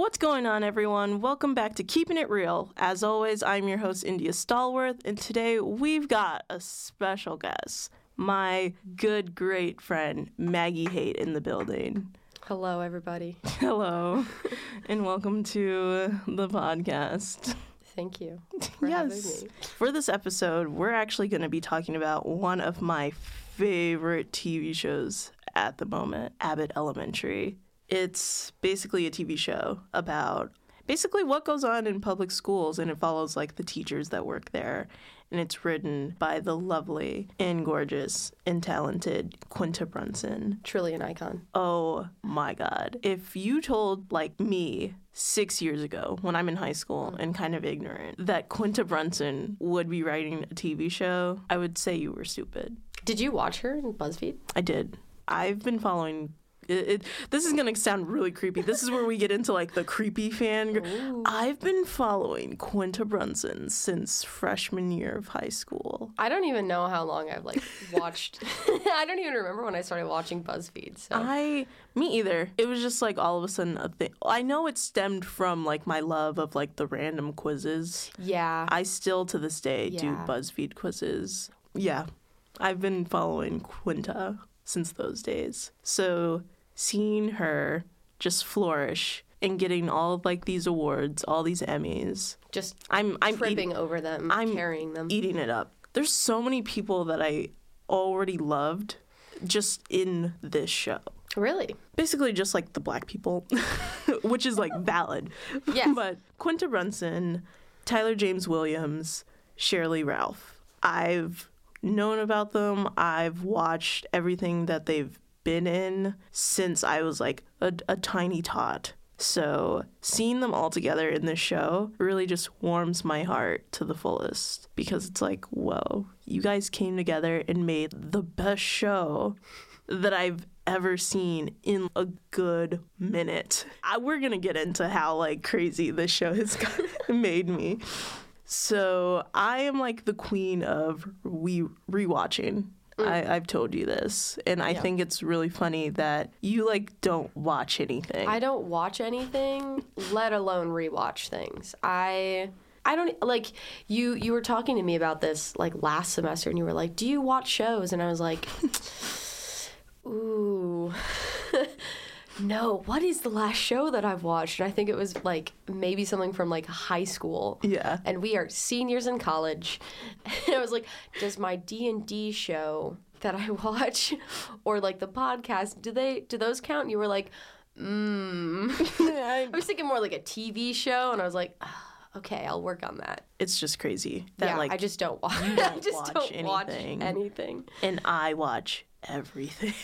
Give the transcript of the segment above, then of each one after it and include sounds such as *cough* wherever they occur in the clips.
What's going on, everyone? Welcome back to Keeping It Reel. As always, I'm your host, India Stallworth, and today we've got a special guest, my good, great friend, Maggie Haite, in the building. Hello, everybody. *laughs* Hello, and welcome to the podcast. Thank you for me. For this episode, we're actually going to be talking about one of my favorite TV shows at the moment, Abbott Elementary. It's basically a TV show about basically what goes on in public schools and it follows like the teachers that work there. And it's written by the lovely and gorgeous and talented Quinta Brunson. Truly an icon. Oh my God. If you told like me six years ago when I'm in high school mm. and kind of ignorant that Quinta Brunson would be writing a TV show, I would say you were stupid. Did you watch her in BuzzFeed? I did. I've been following. It, it, this is gonna sound really creepy. This is where we get into like the creepy fan. Ooh. I've been following Quinta Brunson since freshman year of high school. I don't even know how long I've like *laughs* watched. *laughs* I don't even remember when I started watching BuzzFeed. So I, me either. It was just like all of a sudden a thing. I know it stemmed from like my love of like the random quizzes. yeah, I still to this day do BuzzFeed quizzes. Yeah, I've been following Quinta since those days. So seeing her just flourish and getting all of like these awards, all these Emmys, just I'm I'm tripping eating, over them, I'm carrying them. eating it up. There's so many people that I already loved just in this show. really? Basically, just like the black people, *laughs* which is like valid. Yes. *laughs* but Quinta Brunson, Tyler James Williams, Sheryl Lee Ralph. I've known about them. I've watched everything that they've been in since I was like a, a tiny tot. So seeing them all together in this show really just warms my heart to the fullest because it's like, whoa, you guys came together and made the best show that I've ever seen in a good minute. I, we're gonna get into how like crazy this show has *laughs* made me. So I am like the queen of we rewatching. I, mm-hmm. I've told you this, and I Yeah. think it's really funny that you like don't watch anything. I don't watch anything, let alone rewatch things. I I don't like you you were talking to me about this like last semester and you were like, "Do you watch shows?" and I was like, *laughs* "Ooh." *laughs* no, what is the last show that I've watched? And I think it was like maybe something from like high school. yeah. And we are seniors in college. *laughs* And I was like, does my D&D show that I *laughs* watch or like the podcast, do they do those count? And you were like, mm. *laughs* I was thinking more like a TV show, and I was like, "Ah, okay, I'll work on that. It's just crazy that yeah, like I just don't watch. don't I just watch don't watch anything. anything. and I watch everything.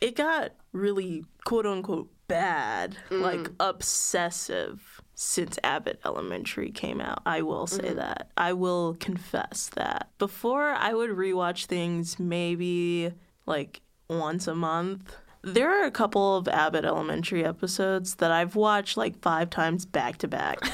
It got really quote unquote bad, mm. like obsessive since Abbott Elementary came out. I will say mm-hmm. that. I will confess that. Before I would rewatch things maybe like once a month. There are a couple of Abbott Elementary episodes that I've watched like five times back to back. *laughs*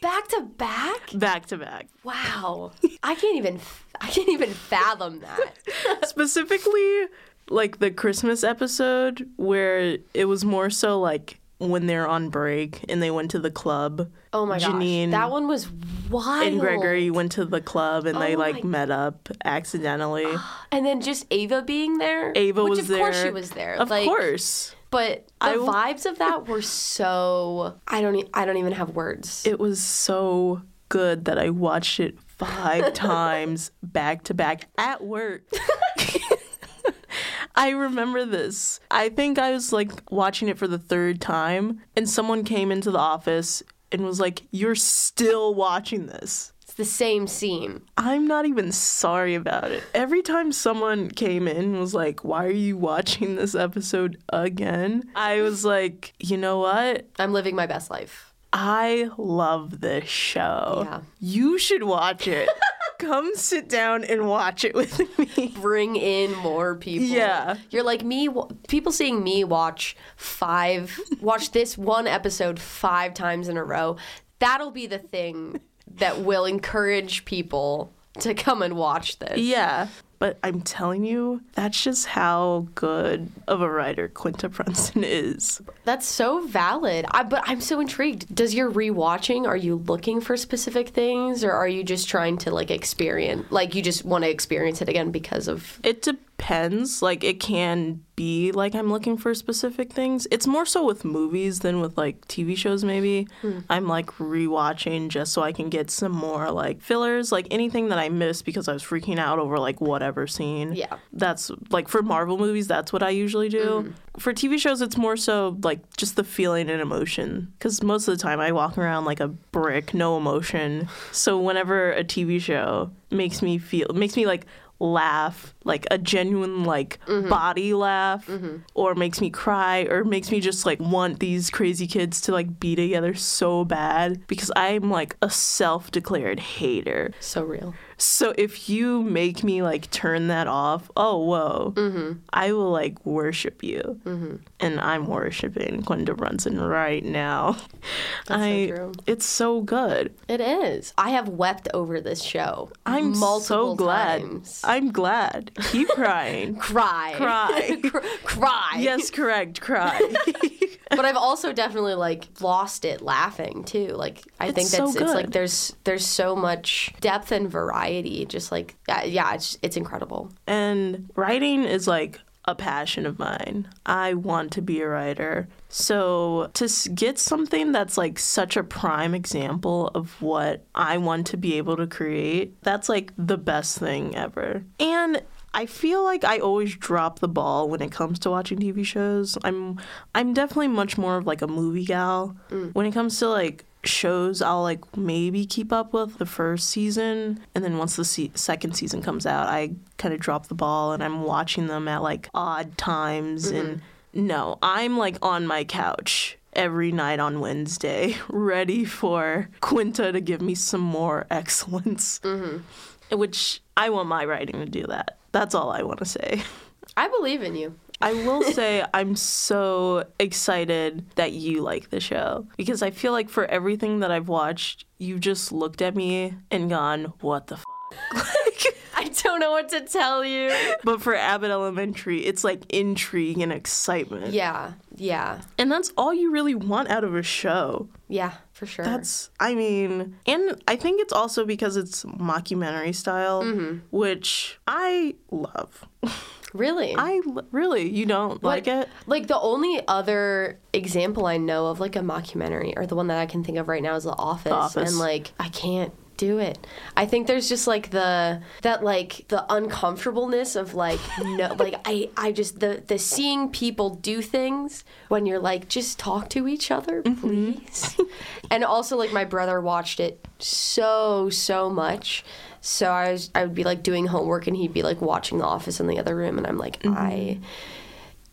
Back to back? back to back. Wow. I can't even I can't even fathom that. *laughs* specifically like the Christmas episode where it was more so like when they're on break and they went to the club. Oh my Janine gosh. That one was wild. and Gregory went to the club and they Oh like my- met up accidentally. *gasps* And then just Ava being there. Ava which was of there. course she was there. Of like, course. But the w- vibes of that were so I don't e- I don't even have words. It was so good that I watched it five *laughs* times back to back at work. *laughs* I remember this. I think I was like watching it for the third time, and someone came into the office and was like, You're still watching this. It's the same scene. I'm not even sorry about it. Every time someone came in and was like, Why are you watching this episode again? I was like, You know what? I'm living my best life. I love this show. Yeah. You should watch it. *laughs* Come sit down and watch it with me. Bring in more people. Yeah. You're like me people seeing me watch 5 watch this one episode 5 times in a row. That'll be the thing that will encourage people to come and watch this. Yeah. But I'm telling you, that's just how good of a writer Quinta Brunson is. That's so valid. I, but I'm so intrigued. Does your rewatching, are you looking for specific things or are you just trying to like experience, like you just want to experience it again because of. It depends. Pens, like, it can be like I'm looking for specific things. It's more so with movies than with like TV shows, maybe. Hmm. I'm like rewatching just so I can get some more like fillers, like anything that I missed because I was freaking out over like whatever scene. Yeah. That's like for Marvel movies, that's what I usually do. Hmm. For TV shows, it's more so like just the feeling and emotion. Because most of the time I walk around like a brick, no emotion. So whenever a TV show makes me feel, makes me like laugh, like a genuine like mm-hmm. body laugh, mm-hmm. or makes me cry, or makes me just like want these crazy kids to like be together so bad because I'm like a self declared hater. So real. So if you make me like turn that off, oh whoa, mm-hmm. I will like worship you, and I'm worshiping Quinta Brunson right now. That's so I, true. it's so good. It is. I have wept over this show. I'm so glad. times. I'm glad. Keep crying. Cry. Cry. *laughs* Cry. yes, correct. Cry. *laughs* but I've also definitely like lost it laughing too. Like I It's think so that's it's like there's there's so much depth and variety. Just like yeah, yeah it's it's incredible. and writing is like a passion of mine. I want to be a writer. So to get something that's like such a prime example of what I want to be able to create, that's like the best thing ever. And I feel like I always drop the ball when it comes to watching TV shows. I'm I'm definitely much more of like a movie gal. Mm. When it comes to like shows, I'll like maybe keep up with the first season, and then once the se- second season comes out, I kind of drop the ball and I'm watching them at like odd times. And mm-hmm. no, I'm like on my couch every night on Wednesday, *laughs* ready for Quinta to give me some more *laughs* excellence. Mm-hmm. Which I want my writing to do that. That's all I want to say. I believe in you. I will *laughs* say I'm so excited that you like the show because I feel like for everything that I've watched, you've just looked at me and gone, "What the?" *laughs* I don't know what to tell you. but for Abbott Elementary, it's like intrigue and excitement, Yeah, yeah, and that's all you really want out of a show. yeah, for sure. That's, I mean, and I think it's also because it's mockumentary style, mm-hmm. which I love. *laughs* really. I l- really, you don't like it? Like the only other example I know of like a mockumentary or the one that I can think of right now is The Office. Office. And like I can't do it. I think there's just like the that like the uncomfortableness of like no *laughs* like I I just the the seeing people do things when you're like just talk to each other mm-hmm. please. *laughs* and also like my brother watched it so so much. So I was I would be like doing homework and he'd be like watching The Office in the other room and I'm like mm-hmm. I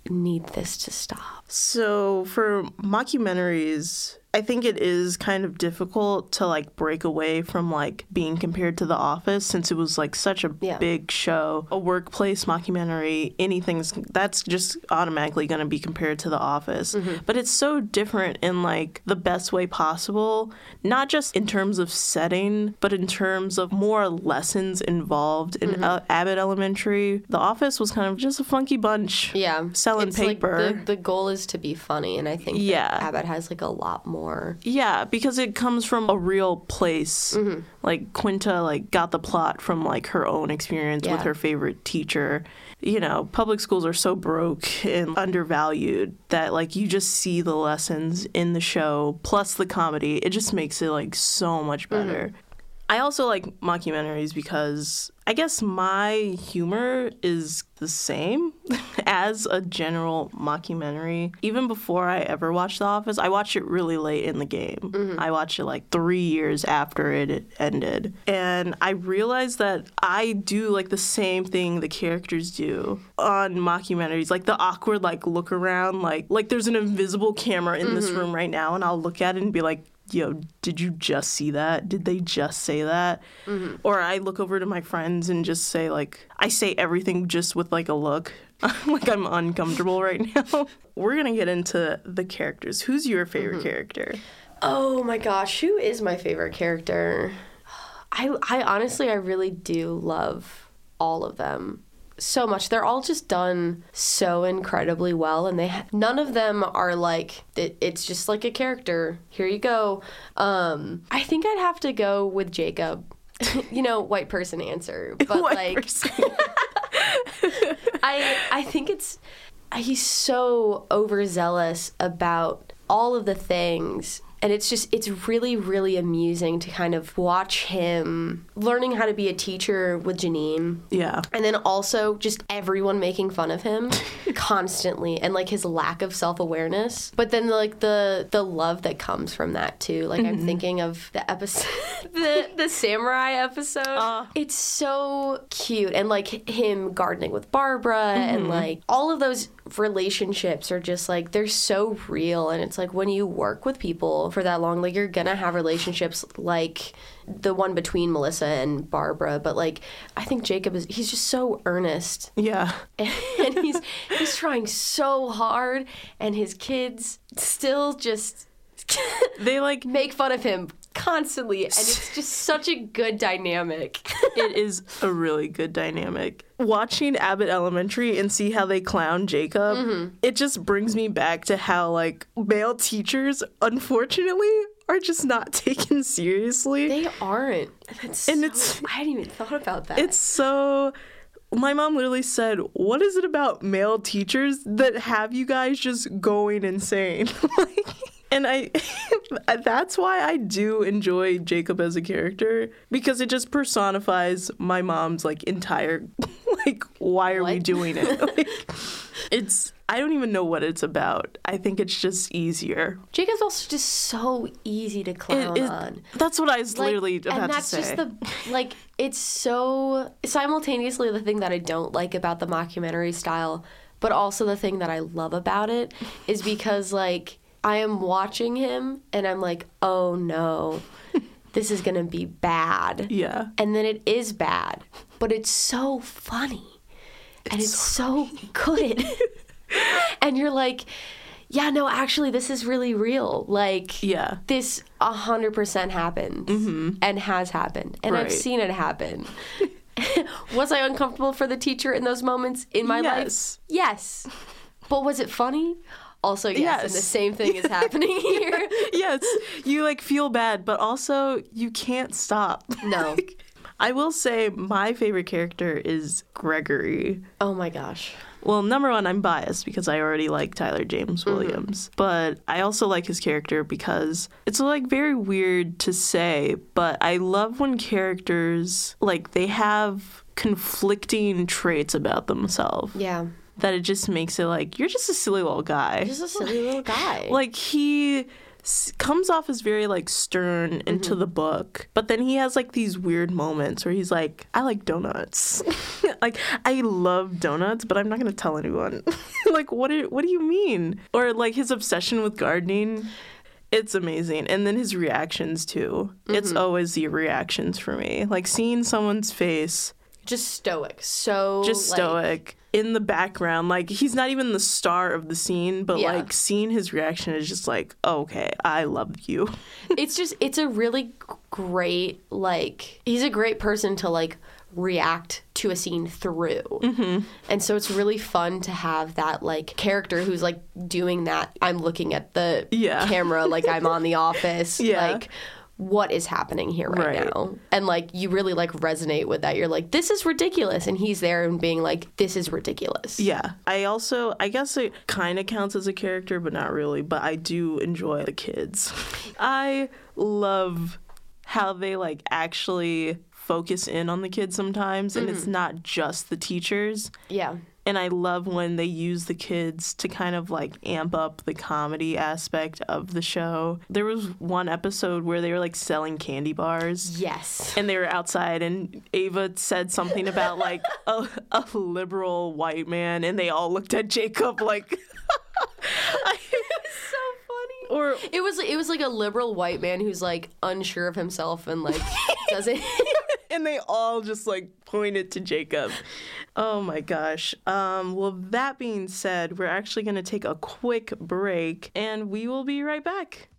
need this to stop. So for mockumentaries, I think it is kind of difficult to like break away from like being compared to The Office since it was like such a Yeah. big show. A workplace mockumentary, anything's that's just automatically going to be compared to The Office. But it's so different in like the best way possible, not just in terms of setting, but in terms of more lessons involved in uh, Abbott Elementary. The Office was kind of just a funky bunch. Yeah, Selling it's like paper. the, the goal is to be funny, and I think Yeah. Abbott has like a lot more. Yeah, because it comes from a real place. Mm-hmm. Like Quinta like got the plot from like her own experience with her favorite teacher. You know, public schools are so broke and undervalued that like you just see the lessons in the show plus the comedy. It just makes it like so much better. Mm-hmm. I also like mockumentaries because I guess my humor is the same *laughs* as a general mockumentary. Even before I ever watched The Office, I watched it really late in the game. Mm-hmm. I watched it like three years after it ended. And I realized that I do like the same thing the characters do on mockumentaries. Like the awkward like look around, like like there's an invisible camera in this mm-hmm. room right now and I'll look at it and be like, yo, did you just see that? Did they just say that? Mm-hmm. Or I look over to my friends and just say, like, I say everything just with like a look. *laughs* like I'm uncomfortable right now. *laughs* We're gonna get into the characters. Who's your favorite mm-hmm. character? Oh my gosh, who is my favorite character? I I honestly I really do love all of them so much. They're all just done so incredibly well, and they ha- none of them are like it, it's just like a character. Here you go. Um, I think I'd have to go with Jacob. *laughs* you know, white person answer, *laughs* but White like. *laughs* I I think it's he's so overzealous about all of the things and it's just it's really really amusing to kind of watch him learning how to be a teacher with Janine. Yeah. and then also just everyone making fun of him *laughs* constantly and like his lack of self-awareness. But then like the the love that comes from that too. Like i'm thinking of the episode *laughs* the the samurai episode. Uh. it's so cute. And like him gardening with barbara and like all of those relationships are just like they're so real. And it's like when you work with people for that long like you're gonna have relationships like the one between melissa and barbara. But like i think jacob is he's just so earnest. Yeah. *laughs* and he's he's trying so hard. And his kids still just They like *laughs* make fun of him constantly and it's *laughs* just such a good dynamic *laughs* it is a really good dynamic. Watching Abbott Elementary and see how they clown Jacob, Mm-hmm. it just brings me back to how like male teachers, unfortunately, are just not *laughs* taken seriously. they aren't That's And so- it's- i hadn't even thought about that it's so my mom literally said, "What is it about male teachers that have you guys just going insane?" like and I *laughs* that's why I do enjoy Jacob as a character because it just personifies my mom's like entire *laughs* like why are we doing it? *laughs* Like, it's I don't even know what it's about. I think it's just easier. jacob's also just so easy to It- clown it- on that's what I was Like, literally about and that's to say. just the like it's so simultaneously the thing that i don't like about the mockumentary style but also the thing that i love about it is because like i am watching him and i'm like oh no *laughs* this is gonna be bad. Yeah. and then it is bad but it's so funny. And it's so good. *laughs* And you're like yeah no actually this is really real. Like Yeah. this 100% happens and has happened. And i've Mm-hmm. Seen it happen. *laughs* Was i uncomfortable for the teacher in those moments in my life? Yes. yes. But was it funny also yes, and the same thing is *laughs* happening here yes, you like feel bad, but also you can't stop. No. *laughs* Like, I will say my favorite character is Gregory. oh my gosh Well, number one, I'm biased because I already like Tyler James mm-hmm. Williams, but I also like his character because it's like very weird to say, but I love when characters like they have conflicting traits about themselves. yeah That it just makes it like you're just a silly little guy. just a silly *laughs* little guy. Like he s- comes off as very like stern into Mm-hmm. the book but then he has like these weird moments where he's like i like donuts. *laughs* Like i love donuts but i'm not gonna tell anyone. *laughs* Like what do, what do you mean? Or like his obsession with gardening it's amazing. And then his reactions too. It's Mm-hmm. always the reactions for me. Like seeing someone's face just stoic. So just like, stoic in the background like he's not even the star of the scene but Yeah. like seeing his reaction is just like okay i love you *laughs* it's just it's a really great like he's a great person to like react to a scene through Mm-hmm. and so it's really fun to have that like character who's like doing that i'm looking at the Yeah. camera like i'm on the *laughs* office Yeah. like what is happening here right, Right. now. And like you really like resonate with that. You're like this is ridiculous. And he's there and being like this is ridiculous. Yeah. I also i guess it kind of counts as a character but not really. But i do enjoy the kids. I love how they like actually focus in on the kids sometimes and it's mm-hmm. not just the teachers. Yeah and I love when they use the kids to kind of like amp up the comedy aspect of the show. There was one episode where they were like selling candy bars. yes And they were outside, and Ava said something about like a, *laughs* a liberal white man, and they all looked at Jacob like, *laughs* funny or It was it was like a liberal white man who's like unsure of himself and like *laughs* doesn't *laughs* and they all just like pointed to Jacob. Oh my gosh. Um, well, that being said, we're actually going to take a quick break and we will be right back.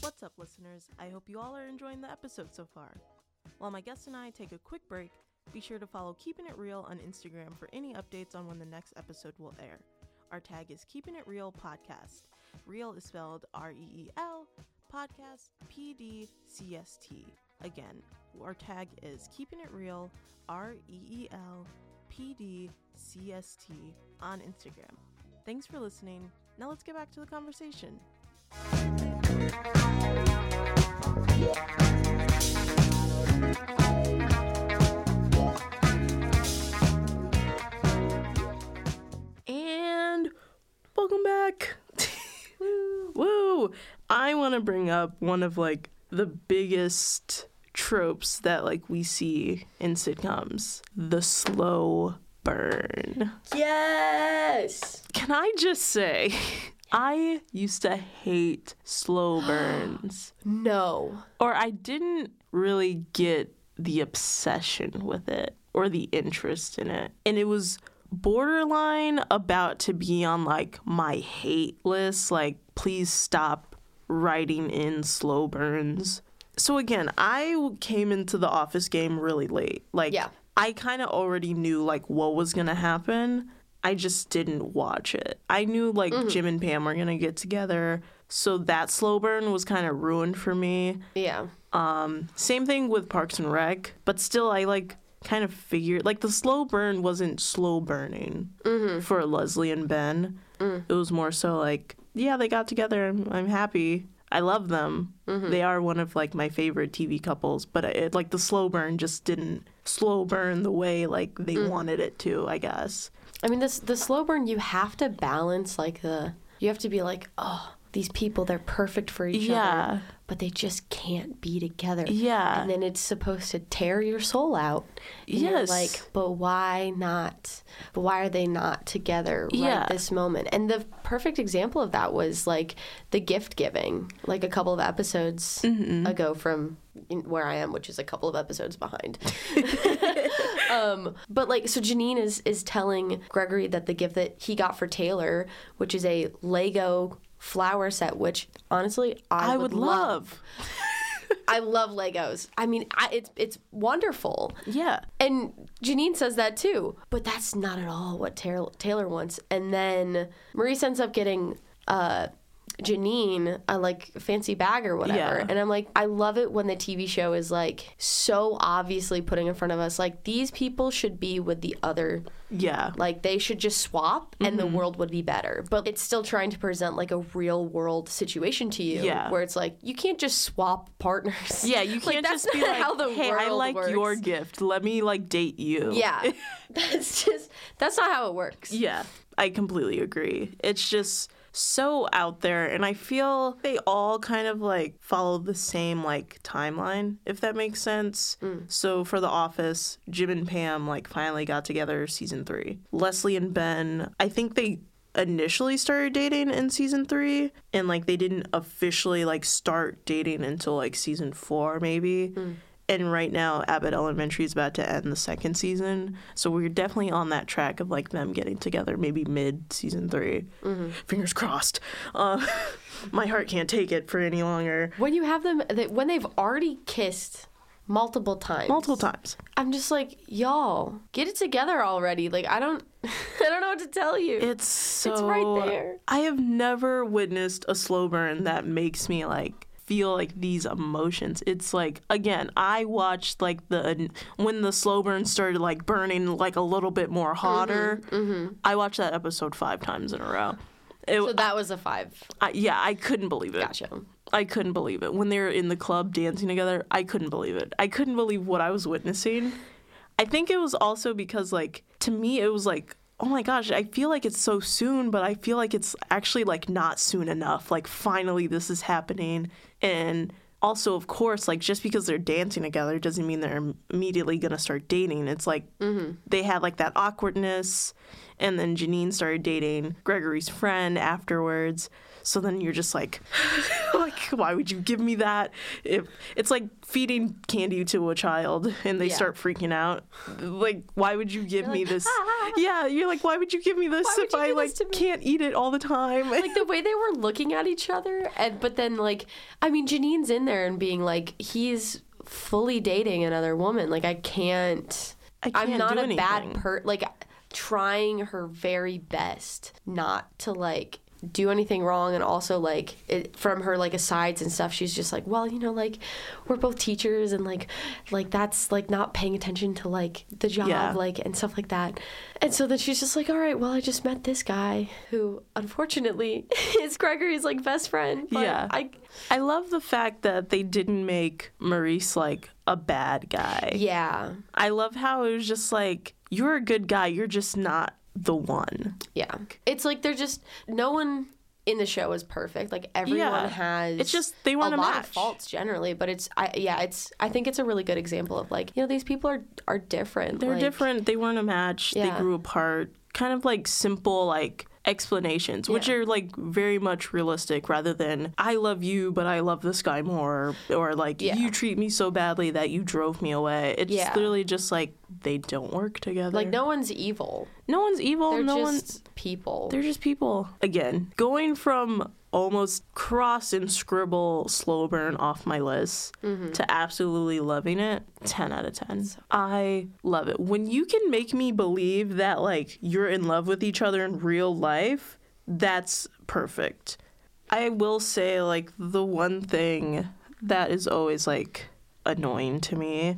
What's up, listeners? I hope you all are enjoying the episode so far. While my guest and I take a quick break, be sure to follow Keeping It Reel on Instagram for any updates on when the next episode will air. Our tag is Keeping It Reel Podcast. Real is spelled R E E L, podcast P D C S T. Again, our tag is Keeping It Reel R E E L P D C S T on Instagram. Thanks for listening. Now let's get back to the conversation. And welcome back. *laughs* Woo! I want to bring up one of like the biggest tropes that like we see in sitcoms, the slow burn. Yes. Can I just say *laughs* I used to hate slow *gasps* burns. No. or I didn't really get the obsession with it or the interest in it. And it was borderline about to be on like my hate list. Like, please stop writing in slow burns. So, again, I came into the office game really late. Like, Yeah. I kind of already knew like what was going to happen. I just didn't watch it. I knew like Jim and Pam were going to get together. So that slow burn was kind of ruined for me. Yeah. Um, same thing with Parks and Rec, but still, I like kind of figured like the slow burn wasn't slow burning mm-hmm. for Leslie and Ben. Mm. It was more so like, yeah, they got together. I'm, I'm happy. I love them. Mm-hmm. They are one of like my favorite TV couples, but it like the slow burn just didn't slow burn the way like they mm. wanted it to. I guess. I mean, this the slow burn. You have to balance like the. You have to be like, oh, these people, they're perfect for each Yeah. other, but they just can't be together. Yeah. And then it's supposed to tear your soul out. And Yes. like, but why not? But why are they not together Yeah. right this moment? And the perfect example of that was like the gift giving, like a couple of episodes Mm-hmm. ago from where I am, which is a couple of episodes behind. *laughs* *laughs* um, but like, so Janine is is telling Gregory that the gift that he got for Taylor, which is a Lego flower set, which honestly I, I would love. *laughs* I love Legos. I mean, I, it's it's wonderful. Yeah. And Janine says that too, but that's not at all what Taylor, Taylor wants. And then Maurice ends up getting uh, Janine a like fancy bag or whatever. Yeah. And I'm like, I love it when the TV show is like so obviously putting in front of us like these people should be with the other. Yeah. Like they should just swap and Mm-hmm. the world would be better. But it's still trying to present like a real world situation to you Yeah. where it's like you can't just swap partners. Yeah, you *laughs* can't that's just be like, how the "Hey, I world like your gift. Let me like date you." Yeah. *laughs* that's just that's not how it works. Yeah, I completely agree. It's just so out there and I feel they all kind of like follow the same like timeline if that makes sense. Mm. So for The Office, Jim and Pam like finally got together season 3. Leslie and Ben, I think they initially started dating in season 3 and like they didn't officially like start dating until like season 4 maybe. Mm. And right now, Abbott Elementary is about to end the second season, so we're definitely on that track of like them getting together, maybe mid season 3 Fingers crossed. Uh, *laughs* my heart can't take it for any longer. When you have them they- when they've already kissed multiple times. Multiple times. I'm just like, y'all, get it together already. Like I don't *laughs* I don't know what to tell you. It's so. It's right there. I have never witnessed a slow burn that makes me like feel like these emotions. It's like again, I watched like the when the slow burn started like burning like a little bit more mm-hmm, hotter. Mm-hmm. I watched that episode five times in a row. It, so that was a 5. I, yeah, I couldn't believe it. Gotcha. I couldn't believe it. When they were in the club dancing together, I couldn't believe it. I couldn't believe what I was witnessing. I think it was also because, like, to me, it was like, oh my gosh, I feel like it's so soon, but I feel like it's actually, like, not soon enough. Like, finally, this is happening. And also, of course, like, just because they're dancing together doesn't mean they're immediately going to start dating. It's like mm-hmm. they had, like, that awkwardness. And then Janine started dating Gregory's friend afterwards. So then you're just like, *laughs* like, why would you give me that? If it's like feeding candy to a child and they Yeah. start freaking out, like, why would you give me like, this? *laughs* "Ah." Yeah, you're like, why would you give me this if I like this to me? can't eat it all the time? like the way they were looking at each other and but then like i mean janine's in there and being like he's fully dating another woman like i can't, I i'm can't not a bad anything. per like trying her very best not to like do anything wrong and also like it, from her like asides and stuff she's just like well you know like we're both teachers and like like that's like not paying attention to like the job Yeah. like and stuff like that and so then she's just like all right well i just met this guy who unfortunately *laughs* is gregory's like best friend but Yeah. i I love the fact that they didn't make Maurice like a bad guy. yeah I love how it was just like, you're a good guy, you're just not the one. yeah it's like they're just no one in the show is perfect like everyone Yeah. has It's just they weren't a lot match. of faults generally but it's I yeah it's I think it's a really good example of like you know these people are are different They're like, different. They weren't a match. They grew apart. Kind of like simple like explanations, which are like very much realistic rather than I love you but I love this guy more or like Yeah. you treat me so badly that you drove me away. It's Yeah. literally just like they don't work together. like no one's evil no one's evil. they're no just one's people They're just people. Again, going from almost cross and scribble slow burn off my list Mm-hmm. to absolutely loving it, 10 out of 10. I love it. When you can make me believe that like you're in love with each other in real life, that's perfect. I will say like the one thing that is always like annoying to me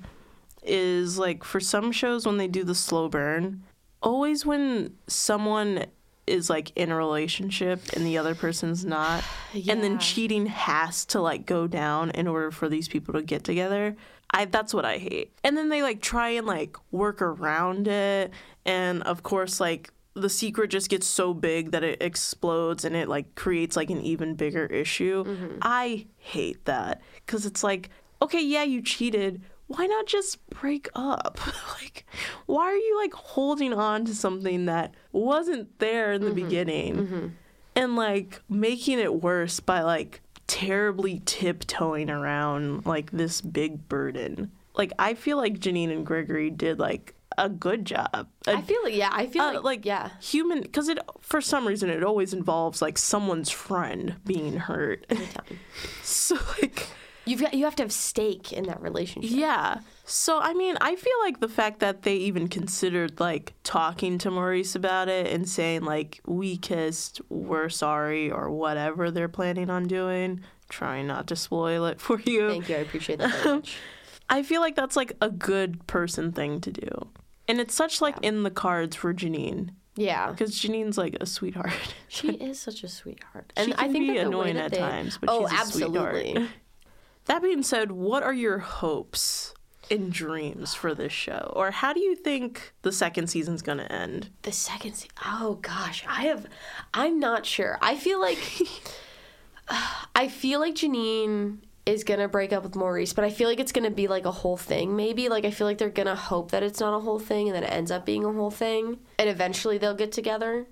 is like for some shows when they do the slow burn, always when someone is like in a relationship and the other person's not, *sighs* and then cheating has to like go down in order for these people to get together. I that's what I hate. And then they like try and like work around it, and of course like the secret just gets so big that it explodes and it like creates like an even bigger issue. Mm-hmm. I hate that because it's like, okay, yeah, you cheated. Why not just break up? *laughs* like, why are you like holding on to something that wasn't there in the beginning and like making it worse by like terribly tiptoeing around like this big burden? Like, I feel like Janine and Gregory did like a good job. A I feel like yeah I feel uh, like, like yeah human because it for some reason it always involves like someone's friend being hurt *laughs* so like you've got you have to have stake in that relationship. Yeah. So i mean i feel like the fact that they even considered like talking to maurice about it and saying like we kissed we're sorry or whatever they're planning on doing trying not to spoil it for you. Thank you I appreciate that *laughs* i feel like that's like a good person thing to do. And it's such like in the cards for janine. Yeah. Because janine's like a sweetheart. She *laughs* is such a sweetheart, She and I think be that annoying at they, times, but oh, she's a sweetheart. absolutely. That being said, what are your hopes and dreams for this show? Or how do you think the second season's going to end? The second, se- oh gosh, I have, I'm not sure. I feel like, *laughs* I feel like Janine is gonna break up with Maurice, but I feel like it's gonna be like a whole thing. Maybe like I feel like they're gonna hope that it's not a whole thing, and then it ends up being a whole thing, and eventually they'll get together.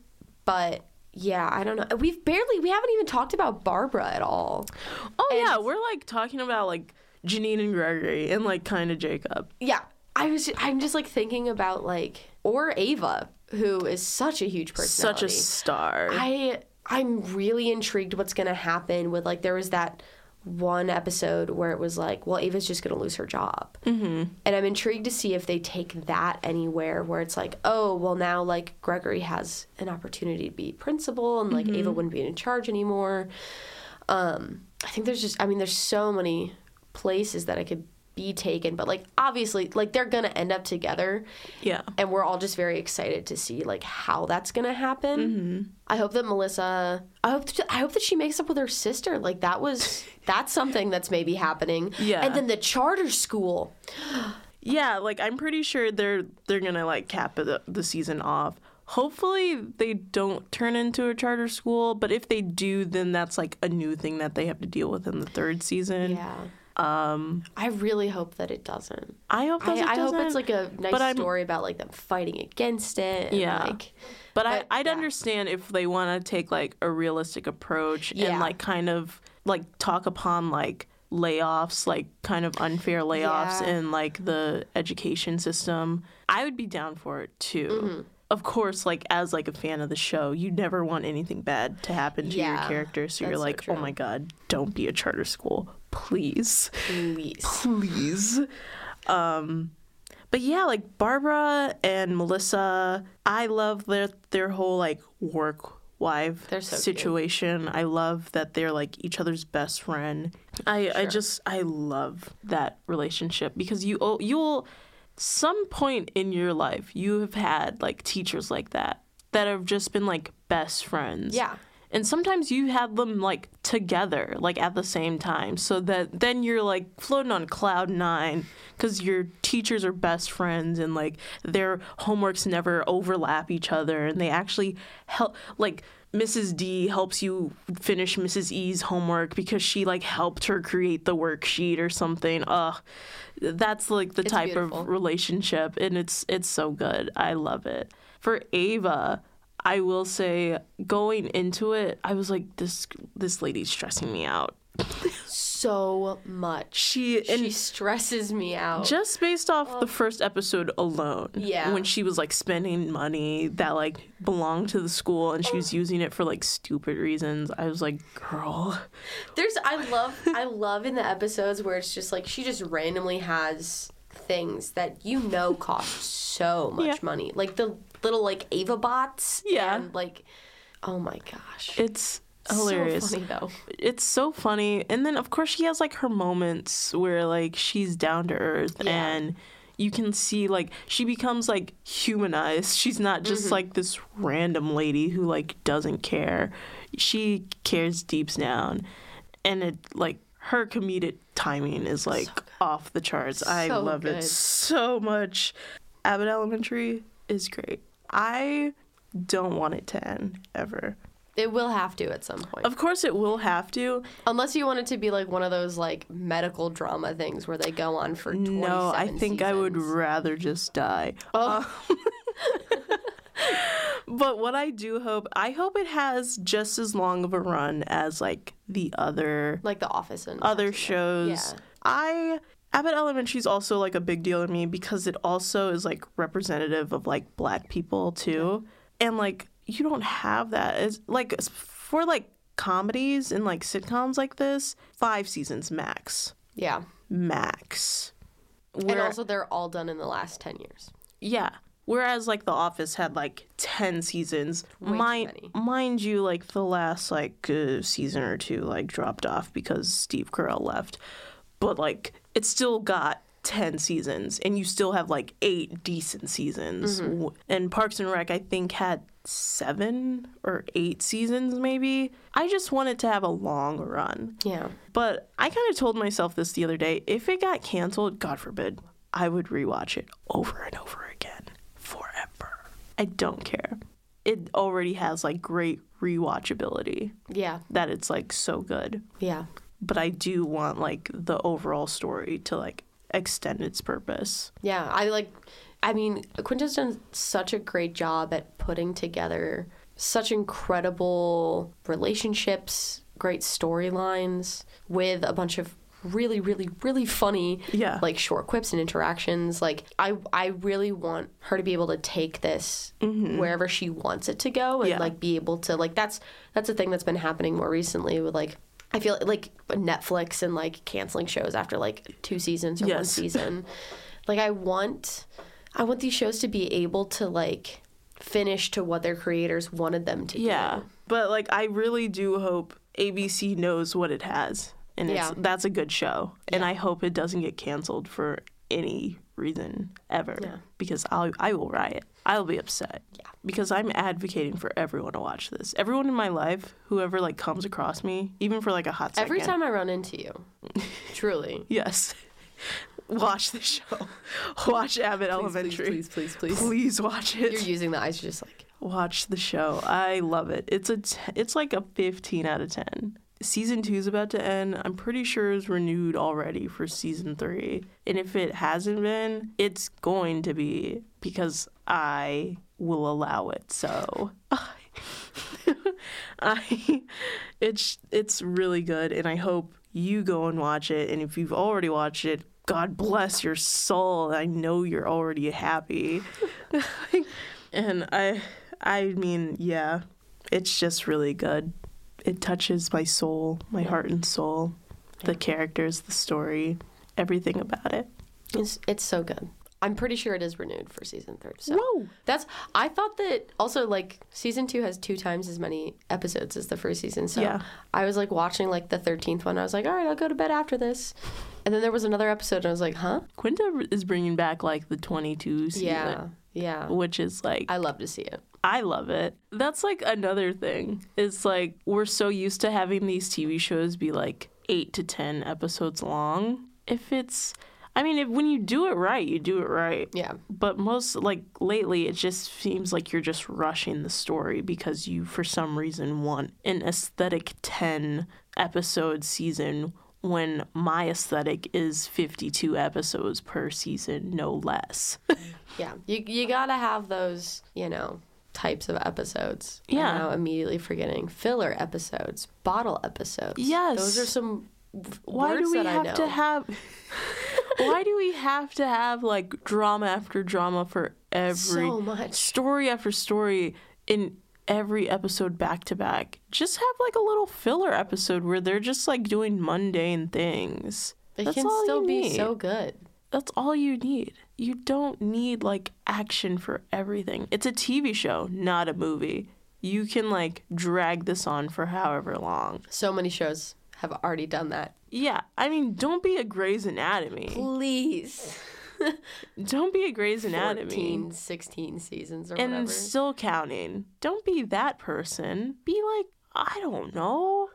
But yeah, I don't know. We've barely, we haven't even talked about Barbara at all. Oh, And- yeah, we're like talking about like Janine and Gregory and like kind of Jacob. Yeah, I was. I'm just like thinking about like or Ava, who is such a huge personality. Such a star. I I'm really intrigued what's gonna happen with like there was that one episode where it was like, well, Ava's just gonna lose her job, mm-hmm. and I'm intrigued to see if they take that anywhere where it's like, oh, well, now like Gregory has an opportunity to be principal, and like Mm-hmm. Ava wouldn't be in charge anymore. Um, I think there's just, I mean, there's so many places that I could be taken, but like obviously, like they're gonna end up together yeah. and we're all just very excited to see like how that's gonna happen. Mm-hmm. I hope that Melissa, I hope, I hope that she makes up with her sister. Like that was, that's something that's maybe happening. Yeah. And then the charter school. *gasps* Yeah, like I'm pretty sure they're they're to like cap the, the season off. Hopefully they don't turn into a charter school, but if they do then that's like a new thing that they have to deal with in the third season. Yeah. Um, I really hope that it doesn't. I hope I, I hope it's like a nice story about like them fighting against it. And, Yeah. Like, But, I, but, I'd yeah. understand if they want to take like a realistic approach Yeah. and like kind of like talk upon like layoffs, like kind of unfair layoffs Yeah. in like the education system. I would be down for it too. Mm-hmm. Of course, like as like a fan of the show, you never want anything bad to happen to your character. So you're that's so like, oh my god, don't be a charter school, please please. please. Um, but yeah, like Barbara and Melissa, I love their their whole like work wife so cute. situation. I love that they're like each other's best friend. I I just I love that relationship because you you'll some point in your life you have had like teachers like that that have just been like best friends. Yeah. And sometimes you have them like together, like at the same time, so that then you're like floating on cloud nine because your teachers are best friends and like their homeworks never overlap each other and they actually help. Like Mrs. D helps you finish Mrs. E's homework because she like helped her create the worksheet or something. Ugh, that's like the It's type beautiful. of relationship, and it's it's so good. I love it. For Ava, I will say going into it, I was like, this this lady's stressing me out. So much. She she stresses me out. just based off the first episode alone, Yeah. when she was like spending money that like belonged to the school and she was using it for like stupid reasons, I was like, girl, There's I love I love in the episodes where it's just like she just randomly has things that you know cost so much Yeah. money. Like the little like Ava bots. Yeah. And like oh my gosh. it's hilarious. So funny though. it's so funny and then of course she has like her moments where like she's down to earth Yeah. and you can see like she becomes like humanized *laughs* she's not just Mm-hmm. like this random lady who like doesn't care she cares deep down and it like her comedic timing is like off the charts i So love it so much abbott elementary is great i don't want it to end ever It will have to at some point. of course it will have to Unless you want it to be like one of those like medical drama things where they go on for 27 No, I think I would rather just die. Oh. Um, *laughs* but what I do hope, I hope it has just as long of a run as like the other like The Office and other shows. Yeah. I Abbott Elementary is also like a big deal to me because it also is like representative of like black people too. And like you don't have that as like for like comedies and like sitcoms like this, 5 seasons max. Yeah. Max. And also they're all done in the last 10 years. Yeah. Whereas like The Office had like 10 seasons. mind, mind you, like the last like uh, season or two like dropped off because Steve Carell left. But like it still got 10 seasons and you still have like 8 decent seasons. Mm-hmm. And Parks and Rec I think had 7 or 8 seasons maybe. I just wanted to have a long run. Yeah. But I kind of told myself this the other day. If it got canceled, God forbid, I would rewatch it over and over again forever. I don't care. It already has like great rewatchability Yeah. that it's like so good. Yeah. But I do want like the overall story to like extend its purpose. Yeah, I like. I mean, Quinta's done such a great job at putting together such incredible relationships, great storylines with a bunch of really, really, really funny, Yeah. like short quips and interactions. Like, I, I really want her to be able to take this mm-hmm. wherever she wants it to go, and Yeah. like be able to like that's that's a thing that's been happening more recently with like. I feel like Netflix and like canceling shows after like two seasons or one season. like I want I want these shows to be able to like finish to what their creators wanted them to Yeah. do. But like I really do hope ABC knows what it has. And Yeah. it's that's a good show. And I hope it doesn't get canceled for any reason ever. Yeah. Because I'll I will riot. I'll be upset. Yeah. Because I'm advocating for everyone to watch this. Everyone in my life, whoever like comes across me, even for like a hot second. Every time I run into you. *laughs* truly. Yes. *laughs* watch the show. *laughs* Watch Abbott Elementary. Please, please, please, please. Please watch it. You're using the eyes just like watch the show. I love it. It's a t- it's like a 15 out of 10. season two is about to end. I'm pretty sure it's renewed already for season three. And if it hasn't been, it's going to be because I will allow it. So *laughs* I it's it's really good and I hope you go and watch it and if you've already watched it, God bless your soul. I know you're already happy. *laughs* and I I mean, yeah, it's just really good. It touches my soul, my heart and soul. The characters, the story, everything about it. It's it's so good. I'm pretty sure it is renewed for season three. So Whoa. that's I thought that also like season two has two times as many episodes as the first season. So Yeah. I was like watching like the thirteenth one. I was like, all right, I'll go to bed after this. And then there was another episode, and I was like, huh? Quinta is bringing back like the 22 season, Yeah, yeah. which is like I love to see it. I love it. That's like another thing. It's like we're so used to having these TV shows be like 8 to 10 episodes long. If it's I mean, if when you do it right, you do it right. Yeah, But most like lately it just seems like you're just rushing the story because you for some reason want an aesthetic 10 episode season when my aesthetic is 52 episodes per season, no less. *laughs* yeah. You you gotta have those, you know, types of episodes. I'm Yeah. now immediately forgetting filler episodes, bottle episodes. Yes. those are some. why do we have to have *laughs* why do we have to have like drama after drama for every so much? story after story in every episode back to back just have like a little filler episode where they're just like doing mundane things It That's can still be need. so good. that's all you need you don't need like action for everything it's a tv show not a movie you can like drag this on for however long So many shows have already done that. Yeah i mean don't be a grey's anatomy Please. *laughs* Don't be a Grey's Anatomy. 14, 16 seasons or and whatever. still counting. Don't be that person. Be like, I don't know.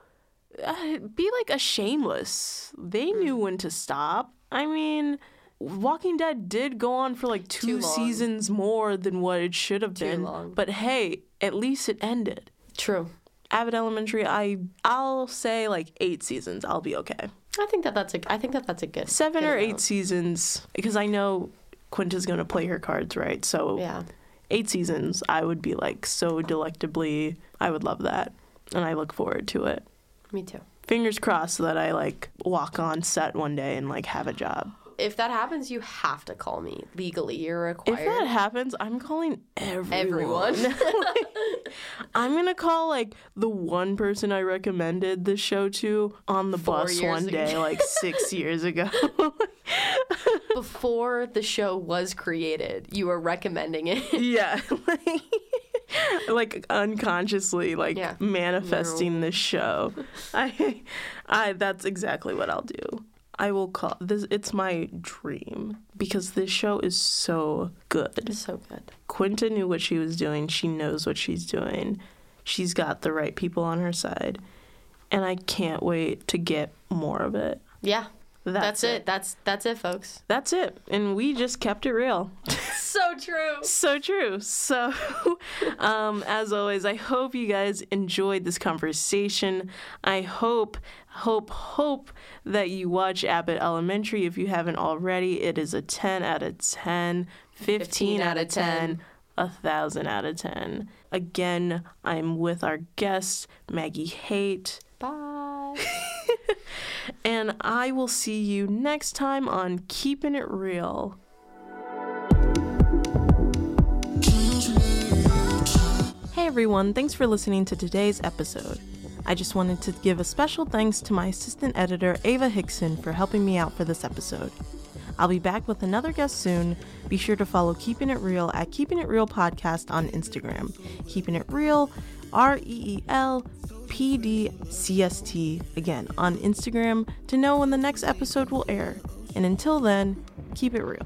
Uh, be like a shameless. They knew when to stop. I mean, Walking Dead did go on for like two seasons more than what it should have Too been. long. But hey, at least it ended. True. Abbott Elementary, I I'll say like eight seasons. I'll be okay. I think that that's a. I think that that's a good Seven good or eight amount. seasons because I know Quinta's gonna play her cards right. So Yeah. eight seasons, I would be like so delectably. I would love that, and I look forward to it. Me too. Fingers crossed that I like walk on set one day and like have a job. If that happens, you have to call me legally. You're required. If that happens, I'm calling everyone. Everyone. *laughs* *laughs* I'm gonna call like the one person I recommended the show to on the Four bus one day, ago. like six *laughs* years ago. Before the show was created, you were recommending it. yeah, like, like unconsciously, like Yeah. manifesting this show. I, I that's exactly what I'll do. I will call this. It's my dream because this show is so good. It's so good. Quinta knew what she was doing. She knows what she's doing. She's got the right people on her side, and I can't wait to get more of it. Yeah. That's, That's, it. That's that's it, folks. That's it. And we just kept it real. *laughs* So true. So true. So, *laughs* um, as always, I hope you guys enjoyed this conversation. I hope, hope, hope that you watch Abbott Elementary if you haven't already. It is a 10 out of 10, 15, out of 10, a 1,000 out of 10. Again, I'm with our guest, Maggie Haite, Bye. *laughs* and I will see you next time on Keeping It Reel. Hey everyone, thanks for listening to today's episode. I just wanted to give a special thanks to my assistant editor, Ava Hickson, for helping me out for this episode. I'll be back with another guest soon. Be sure to follow Keeping It Reel at Keeping It Reel Podcast on Instagram. Keeping It Reel, R E E L P D C S T, again, on Instagram to know when the next episode will air. And until then, keep it real.